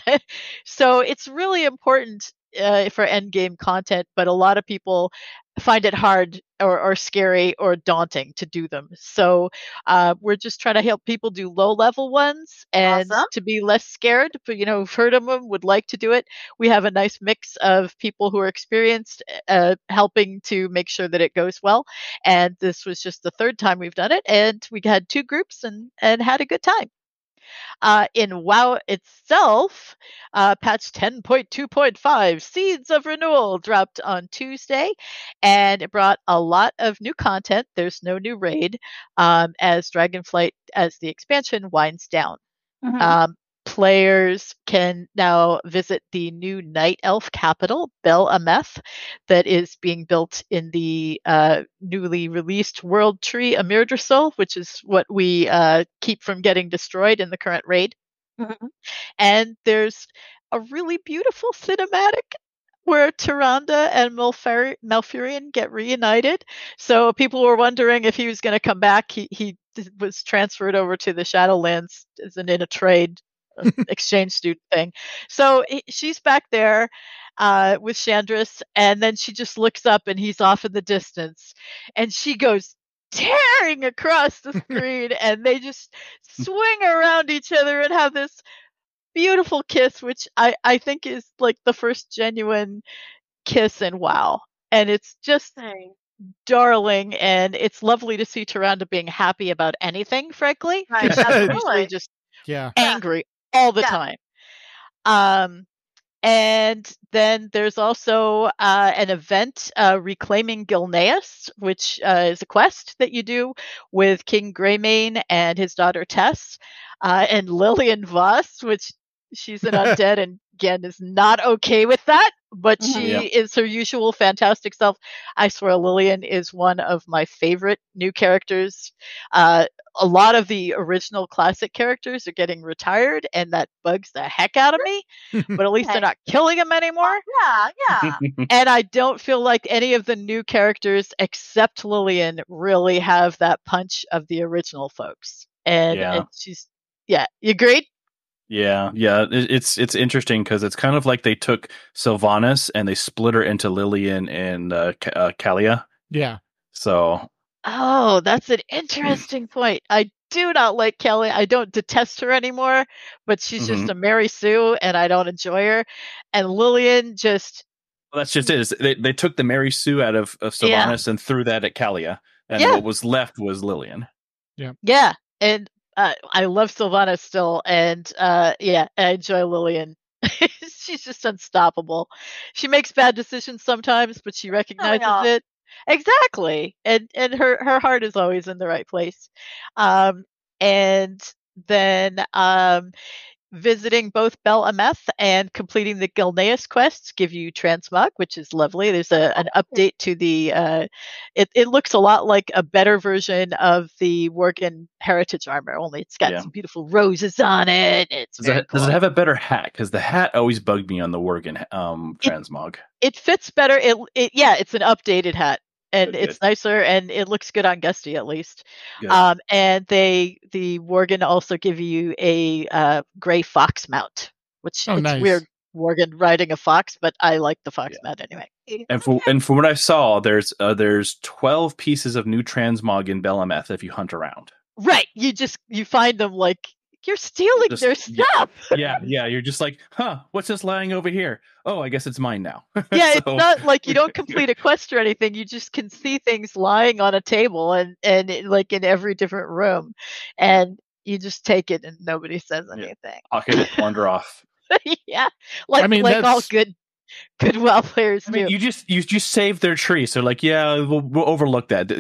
so it's really important uh, for end game content, but a lot of people find it hard or, or scary or daunting to do them. So uh, we're just trying to help people do low level ones and Awesome. to be less scared. But you know, who've heard of them, would like to do it. We have a nice mix of people who are experienced, uh, helping to make sure that it goes well. And this was just the third time we've done it, and we had two groups and and had a good time. Uh, in WoW itself, uh, patch 10.2.5, Seeds of Renewal, dropped on Tuesday, and it brought a lot of new content. There's no new raid um, as Dragonflight, as the expansion winds down. Mhm. Um, players can now visit the new night elf capital, Bel Ameth, that is being built in the uh, newly released World Tree Amirdrasil, which is what we uh, keep from getting destroyed in the current raid. Mhm. And there's a really beautiful cinematic where Tyrande and Malfuri- Malfurion get reunited. So people were wondering if he was going to come back. He he was transferred over to the Shadowlands as an in a trade exchange student thing. So he, she's back there uh, with Shandris, and then she just looks up and he's off in the distance, and she goes tearing across the screen, and they just swing around each other and have this beautiful kiss, which I I think is like the first genuine kiss in WoW, and it's just Dang. darling, and it's lovely to see Tyrande being happy about anything. Frankly, Right, she's usually absolutely. just Yeah. Yeah. angry all the Yeah. time. Um, and then there's also uh, an event uh, reclaiming Gilneas, which uh, is a quest that you do with King Greymane and his daughter Tess, uh, and Lillian Voss, which she's an undead and again is not okay with that, but Mhm. she Yeah. is her usual fantastic self. I swear, Lillian is one of my favorite new characters. Uh, a lot of the original classic characters are getting retired, and that bugs the heck out of me. But at least they're not killing them anymore. Yeah, yeah. And I don't feel like any of the new characters, except Lillian, really have that punch of the original folks. And, Yeah. and she's, yeah, you agreed? Yeah, yeah, it's it's interesting because it's kind of like they took Sylvanas and they split her into Lillian and uh, Ca- uh, Calia. Yeah. So Oh, that's an interesting point. I do not like Kelly. I don't detest her anymore, but she's just Mhm. a Mary Sue, and I don't enjoy her. And Lillian just well, that's just it. They they took the Mary Sue out of, of Yeah. Sylvanas and threw that at Calia, and Yeah. what was left was Lillian. Yeah. Yeah, and uh, I love Sylvana still, and uh, yeah, I enjoy Lillian. She's just unstoppable. She makes bad decisions sometimes, but she recognizes yeah. it. Exactly, and and her her heart is always in the right place. Um, and then um, visiting both Bel Ameth and completing the Gilneas quests give you transmog, which is lovely. There's a an update to the. Uh, it it looks a lot like a better version of the Worgen heritage armor, only it's got Yeah. some beautiful roses on it. It's Does it, does it have a better hat? Because the hat always bugged me on the Worgen um, It- transmog. it fits better. It, it yeah, it's an updated hat. And Good, it's nicer, and it looks good on Gusty at least. Good. Um, and they the Worgen also give you a uh, gray fox mount, which Oh, it's nice. weird Worgen riding a fox, but I like the fox Yeah. mount anyway. and for and from what I saw, there's uh, there's twelve pieces of new transmog in Belameth if you hunt around. Right, you just you find them like you're stealing Just- their stuff. yeah, yeah. You're just like, huh? What's this lying over here? Oh, I guess it's mine now. Yeah, it's not like you don't complete a quest or anything. You just can see things lying on a table and and it- like in every different room, and you just take it and nobody says Yeah. anything. pocket it, wander off. yeah, like mean, like all good good WoW players I mean, do. you just you just saved their tree, so like, yeah, we'll, we'll overlook that.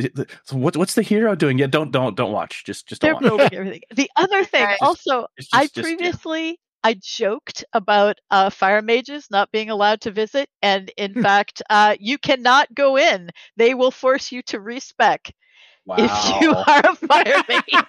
So what, what's the hero doing? Yeah, don't don't don't watch. Just just They're watch. building everything. The other thing, Right. also, It's just- I just- yeah. previously I joked about uh, fire mages not being allowed to visit, and in Hmm. fact, uh, you cannot go in. They will force you to respec if you are a fire mage.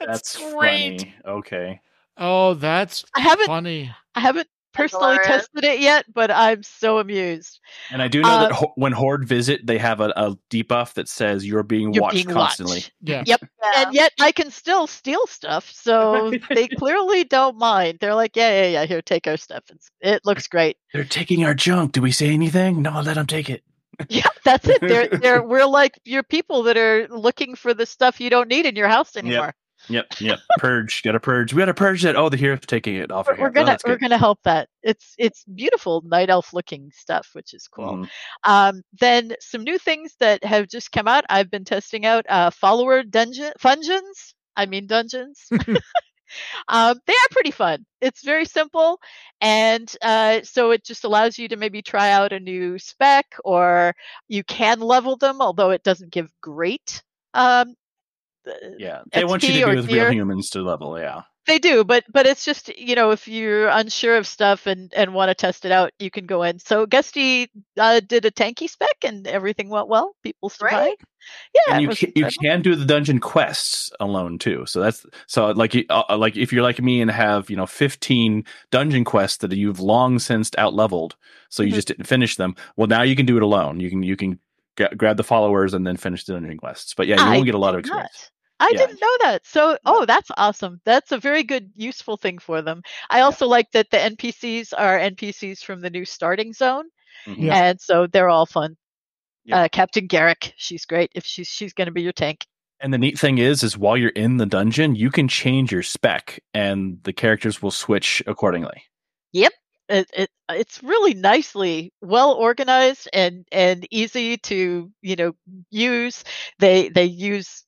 that's great. funny. Okay, Oh, that's I haven't funny. I haven't personally hilarious. tested it yet, but I'm so amused. and I do know Uh, that ho- when Horde visit, they have a, a debuff that says you're being You're watched being constantly. watched. Yeah. Yep. Yeah. And yet I can still steal stuff, so they clearly don't mind. They're like, yeah, yeah, yeah. Here, take our stuff. It's, it looks great. They're taking our junk. Do we say anything? No, let them take it. Yeah, that's it. They're, they're, we're like you're people that are looking for the stuff you don't need in your house anymore. Yep, yep. Purge. Got to purge. We got to purge that. Oh, the hero's taking it off. We're, our we're. Oh, gonna that's we're good. gonna help that. It's it's beautiful night elf looking stuff, which is cool. Mhm. Um, then some new things that have just come out. I've been testing out uh, follower dungeon fungeons. I mean dungeons. um, they are pretty fun. It's very simple, and uh, so it just allows you to maybe try out a new spec, or you can level them, although it doesn't give great. Um, Yeah, they want you to or be with real humans to level. Yeah, They do, but but it's just you know if you're unsure of stuff and and want to test it out, you can go in. So Gusty uh, did a tanky spec and everything went well. People Great. survived. Yeah, and you can, you can do the dungeon quests alone too. So that's so like uh, like if you're like me and have you know 15 dungeon quests that you've long since out leveled, so you Mhm. just didn't finish them. Well, now you can do it alone. You can you can gra- grab the followers and then finish the dungeon quests. But yeah, you I won't get a lot of experience. not. Experience. I Yeah. didn't know that. So, oh, that's awesome. That's a very good, useful thing for them. I also like that the NPCs are NPCs from the new starting zone, Mhm. Yeah. and so they're all fun. Yeah. Uh, Captain Garrick, she's great. If she's she's going to be your tank. And the neat thing is, is while you're in the dungeon, you can change your spec, and the characters will switch accordingly. Yep, it, it it's really nicely well organized and and easy to you know use they they use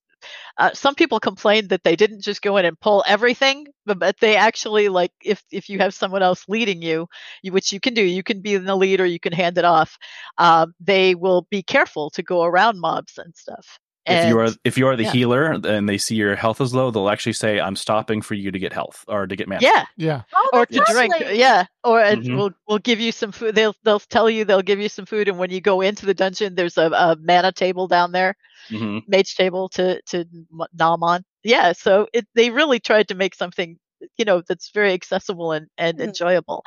uh, some people complained that they didn't just go in and pull everything but, but they actually like if if you have someone else leading you, you which you can do you can be in the lead or you can hand it off um, they will be careful to go around mobs and stuff if you are if you are the yeah. healer and they see your health is low, they'll actually say, "I'm stopping for you to get health or to get mana." yeah Yeah. Oh, or that's to drink yeah or and Mhm. we'll we'll give you some food they'll they'll tell you they'll give you some food and when you go into the dungeon there's a, a mana table down there hmm mage table to to m- nom on yeah so it they really tried to make something you know that's very accessible and and Mhm. enjoyable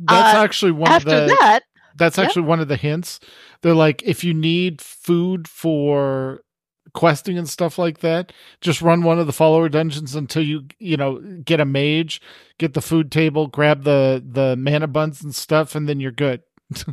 That's Uh, actually one after of the that that's yeah. actually one of the hints. They're like if you need food for questing and stuff like that, just run one of the follower dungeons until you you know get a mage, get the food table, grab the the mana buns and stuff, and then you're good.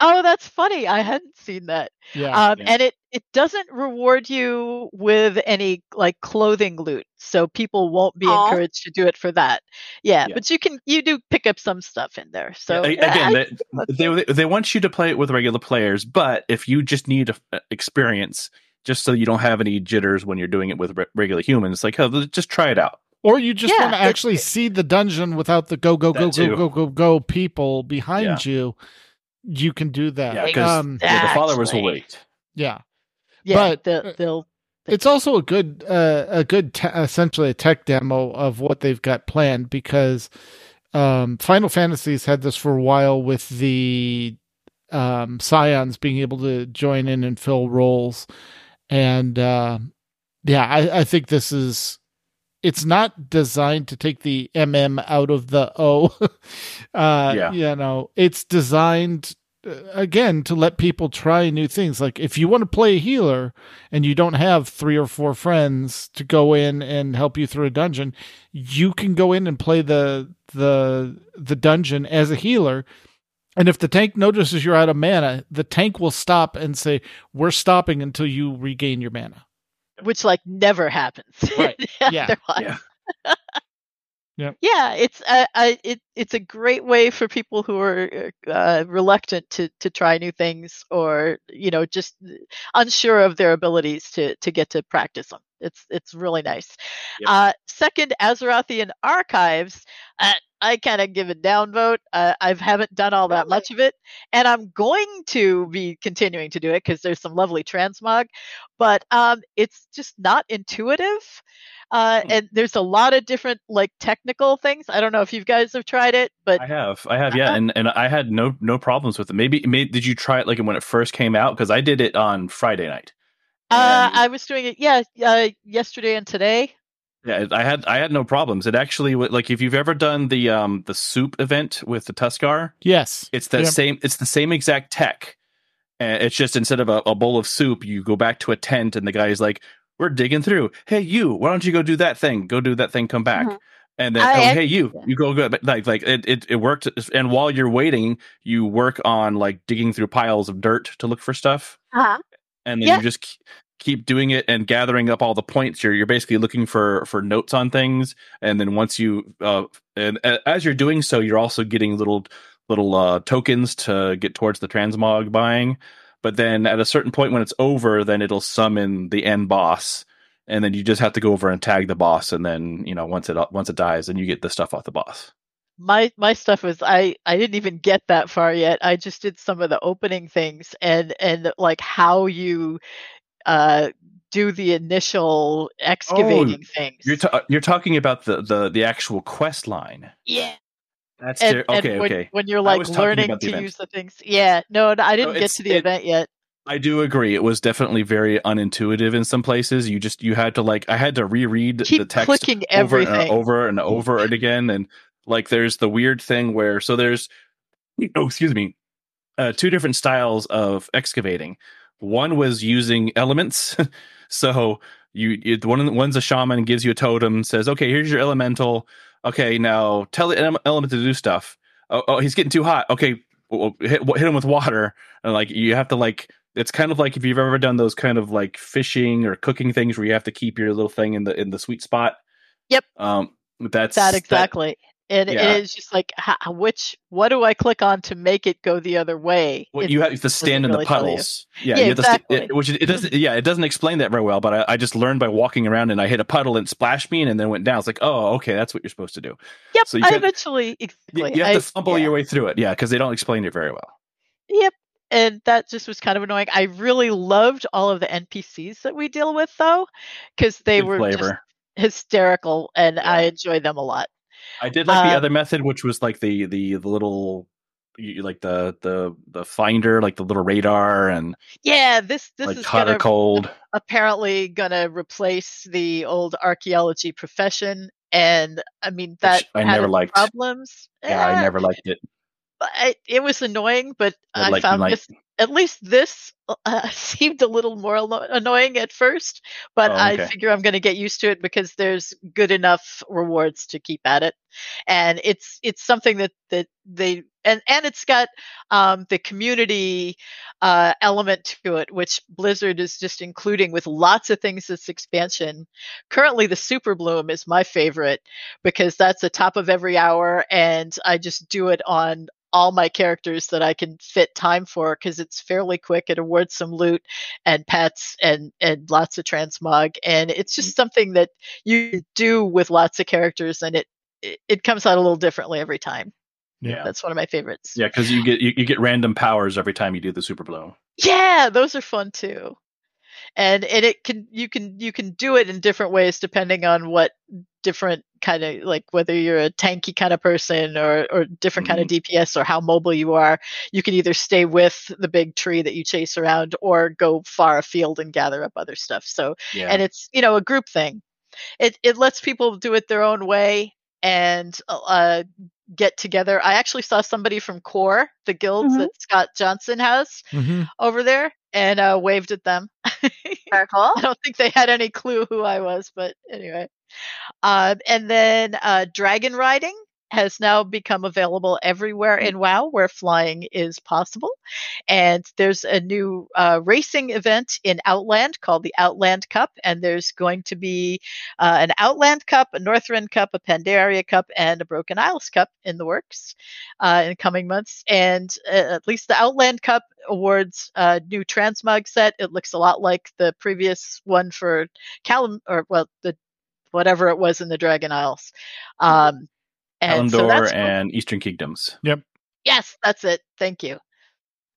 oh that's funny i hadn't seen that Yeah. um, yeah. and it it doesn't reward you with any like clothing loot so people won't be Aw. encouraged to do it for that yeah, Yeah. but you can you do pick up some stuff in there so A- yeah, again, I- they, they they want you to play it with regular players, but if you just need a, experience, just so you don't have any jitters when you're doing it with re- regular humans, like, oh, just try it out. Or you just Yeah, want to it- actually see the dungeon without the go go go That go too. go go go people behind you. You can do that. Yeah, because um, yeah, the followers will wait. yeah. yeah but, they'll, uh, they'll It's also a good, uh, a good, te- essentially a tech demo of what they've got planned because um, Final Fantasies had this for a while with the um, Scions being able to join in and fill roles, and uh, yeah, I, I think this is. It's not designed to take the MM out of the O. uh, Yeah. You know, it's designed uh, again to let people try new things. Like if you want to play a healer, and you don't have three or four friends to go in and help you through a dungeon, you can go in and play the the the dungeon as a healer. And if the tank notices you're out of mana, the tank will stop and say, "We're stopping until you regain your mana." which like never happens. Right. Yeah, Yeah. they're Yeah. Yeah, it's uh, I, it it's a great way for people who are uh, reluctant to to try new things or you know just unsure of their abilities to to get to practice them. It's it's really nice. Yep. Uh, second, Azerothian Archives. Uh, I kind of give a downvote. Uh, I haven't done all that much of it, and I'm going to be continuing to do it because there's some lovely transmog, but um, it's just not intuitive. Uh, Hmm. and there's a lot of different like technical things. I don't know if you guys have tried it, but I have, I have, yeah, and and I had no no problems with it. Maybe, maybe did you try it like when it first came out? Because I did it on Friday night. Uh, I was doing it, yeah, uh, yesterday and today. Yeah, I had I had no problems. It actually like if you've ever done the um the soup event with the Tuskarr, Yes, it's Yep. same it's the same exact tech. And it's just instead of a, a bowl of soup, you go back to a tent and the guy's like, "We're digging through. Hey, you, why don't you go do that thing? Go do that thing. Come back." Mhm. And then, I oh, hey, you, you go go like like it, it it worked. And while you're waiting, you work on like digging through piles of dirt to look for stuff Uh-huh. And then Yeah. you just keep doing it and gathering up all the points you're you're basically looking for for notes on things and then once you uh and a- as you're doing so you're also getting little little uh tokens to get towards the transmog buying but then at a certain point when it's over then it'll summon the end boss and then you just have to go over and tag the boss, and then you know once it once it dies, then you get the stuff off the boss. My my stuff was I I didn't even get that far yet. I just did some of the opening things and and like how you uh do the initial excavating things. You're ta- you're talking about the the the actual quest line. yeah. That's And, ter- okay. when, okay. when you're like learning to event. use the things. Yeah. No, no, I didn't get to the it- event yet. I do agree. It was definitely very unintuitive in some places. You just you had to like I had to reread Keep the text clicking over and over and over and again, and like there's the weird thing where so there's oh excuse me, uh, two different styles of excavating. One was using elements, so you it, one one's a shaman gives you a totem, says okay here's your elemental. Okay now tell the element to do stuff. Oh, oh he's getting too hot. Okay well, hit, hit him with water and like you have to like it's kind of like if you've ever done those kind of like fishing or cooking things where you have to keep your little thing in the in the sweet spot. Yep. Um, that's that exactly. And yeah. it is just like how, which what do I click on to make it go the other way? It you have to stand in really the puddles. Yeah, Yeah, to it- which it, it doesn't. Yeah, it doesn't explain that very well. But I, I just learned by walking around, and I hit a puddle and splashed me, and then went down. It's like, oh, okay, that's what you're supposed to do. Yep, So you I got- eventually You, exactly. you have to fumble yeah. your way through it. Yeah, because they don't explain it very well. Yep. And that just was kind of annoying. I really loved all of the NPCs that we deal with though, because they Good were hysterical and I Yeah. enjoyed them a lot. I did like the Um, other method, which was like the the, the little. Like the the the finder, like the little radar, and Yeah, this this like is hot gonna cold. apparently gonna replace the old archaeology profession. And I mean Which that I had never liked. problems. Yeah, I Eh, never liked it. I, it was annoying, but Red I found this at least this uh, seemed a little more anno- annoying at first, but Oh, I figure I'm going to get used to it because there's good enough rewards to keep at it, and it's it's something that that they and and it's got um, the community uh, element to it, which Blizzard is just including with lots of things. This expansion, currently the Super Bloom is my favorite because that's the top of every hour, and I just do it on all my characters that I can fit time for because it's fairly quick. It awards some loot and pets and and lots of transmog, and it's just mm-hmm. something that you do with lots of characters, and it it, it comes out a little differently every time. Yeah, That's one of my favorites. yeah, because you get you, you get random powers every time you do the super blow. Yeah, those are fun too. And and it can you can you can do it in different ways depending on what different kind of like whether you're a tanky kind of person or or different kind of DPS or how mobile you are. You can either stay with the big tree that you chase around or go far afield and gather up other stuff. So Yeah, and it's you know a group thing. It it lets people do it their own way and uh, get together. I actually saw somebody from Core, the guilds Mhm. that Scott Johnson has hmm over there, and uh, waved at them. I don't think they had any clue who I was, but anyway. Uh, and then uh, dragon riding has now become available everywhere in WoW where flying is possible. And there's a new uh, racing event in Outland called the Outland Cup. And there's going to be uh, an Outland Cup, a Northrend Cup, a Pandaria Cup, and a Broken Isles Cup in the works uh, in coming months. And uh, at least the Outland Cup awards a new transmog set. It looks a lot like the previous one for Callum, or well, the whatever it was in the Dragon Isles. Um, and so that's cool. and Eastern Kingdoms. Yep. Yes, that's it. Thank you.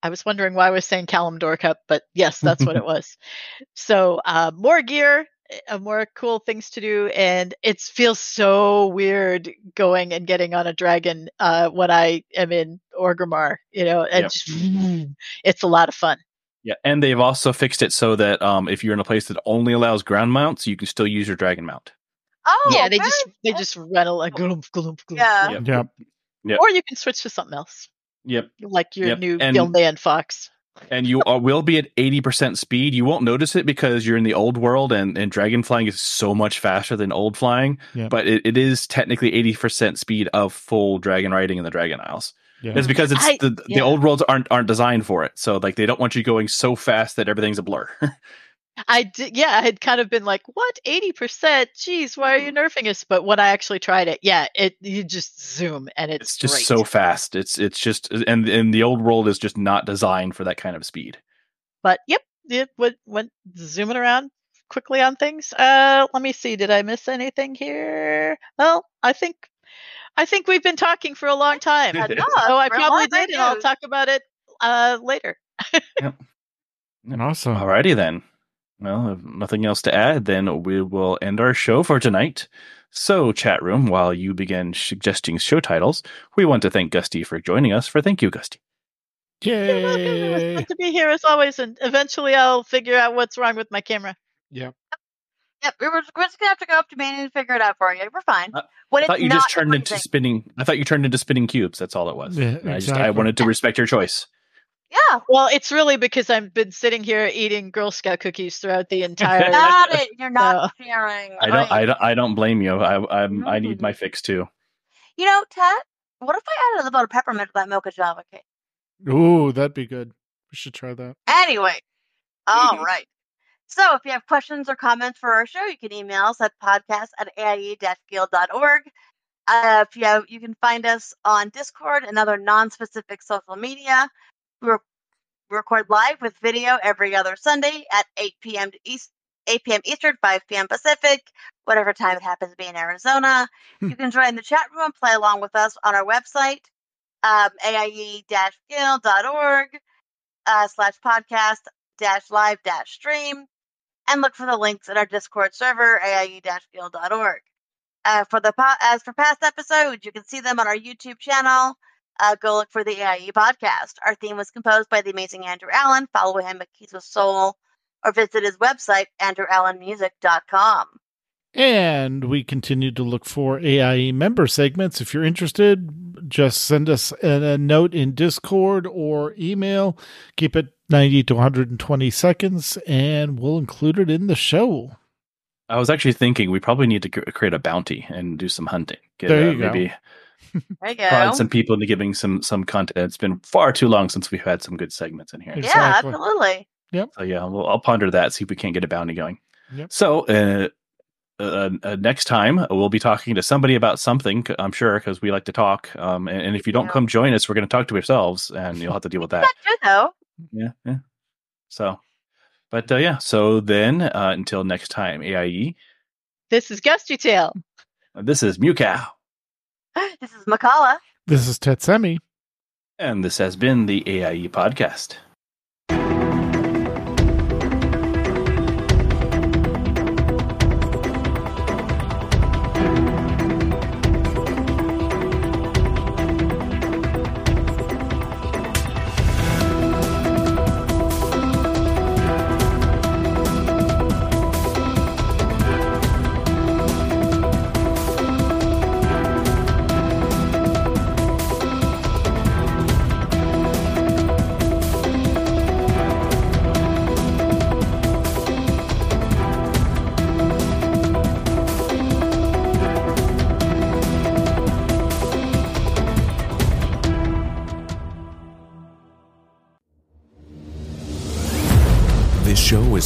I was wondering why I was saying Kalimdor Cup, but yes, that's what it was. So uh, more gear, uh, more cool things to do, and it feels so weird going and getting on a dragon uh, when I am in Orgrimmar. You know, and Yep. just it's a lot of fun. Yeah, and they've also fixed it so that um, if you're in a place that only allows ground mounts, you can still use your dragon mount. Oh, yeah, they very just they just run a like gloom, gloom, gloom, Yeah. Yep. Yep. Yep. Or you can switch to something else, Yep. like your Yep, new and- Gilnean Fox. and you are, will be at 80% speed. You won't notice it because you're in the old world and, and dragon flying is so much faster than old flying. Yeah. But it, it is technically 80% speed of full dragon riding in the Dragon Isles. Yeah. It's because it's I- the, the yeah. old worlds aren't aren't designed for it. So like they don't want you going so fast that everything's a blur. I did, yeah, I had kind of been like, "What, eighty percent? Geez, why are you nerfing us?" But when I actually tried it, yeah, it you just zoom and it's, it's just great. so fast. It's it's just and and the old world is just not designed for that kind of speed. But yep, it went, went zooming around, quickly on things. Uh, let me see. Did I miss anything here? Well, I think I think we've been talking for a long time. Yeah, so I probably did, and I'll talk about it uh, later. Yep. And awesome. Alrighty then. Well, if nothing else to add, then we will end our show for tonight. So, chat room, while you begin suggesting show titles, we want to thank Gusty for joining us. For thank you, Gusty. You're welcome. It was Yay. good to be here as always, and eventually I'll figure out what's wrong with my camera. Yep. Yep, we were, we're just gonna have to go up to Manny and figure it out for you. We're fine. Uh, when I thought you just turned into freezing. spinning. I thought you turned into spinning cubes. That's all it was. Yeah, I just I wanted to respect your choice. Yeah, Well, it's really because I've been sitting here eating Girl Scout cookies throughout the entire. got it. You're not No. sharing. I don't. I don't. I don't blame you. I. I'm, I need Mm. my fix too. You know, Tat. What if I added a little peppermint to that mocha java cake? Ooh, that'd be good. We should try that. Anyway, all Mhm. right. So if you have questions or comments for our show, you can email us at podcast at aie-guild.org. Uh, if you have, you can find us on Discord and other non-specific social media. We re- record live with video every other Sunday at 8 p.m. to East, 8 p.m. Eastern, 5 p.m. Pacific, whatever time it happens to be in Arizona. Hmm. you can join the chat room and play along with us on our website, um, aie-guild.org uh, slash podcast dash live dash stream and look for the links in our Discord server, aie-guild.org. Uh, for the po- as for past episodes, you can see them on our YouTube channel. Uh, go look for the AIE podcast. Our theme was composed by the amazing Andrew Allen. Follow him at Keys with Soul or visit his website, andrewallenmusic.com. And we continue to look for AIE member segments. If you're interested, just send us a, a note in Discord or email. Keep it 90 to 120 seconds, and we'll include it in the show. I was actually thinking we probably need to create a bounty and do some hunting. Get, There uh, you go. maybe There you go. prod some people into giving some some content. It's been far too long since we've had some good segments in here. Yeah. Absolutely. Yeah, So yeah, we'll, I'll ponder that. See if we can't get a bounty going. Yep. So uh, uh, uh, next time we'll be talking to somebody about something. I'm sure because we like to talk. Um, and, and if you don't Yeah. come join us, we're going to talk to ourselves, and you'll have to deal with that. That though. yeah, yeah. So, but uh, yeah. So then, uh, until next time, AIE. This is Gustytail. This is Mewkow, This is Mkallah. This is Tetsemi. and this has been the AIE podcast.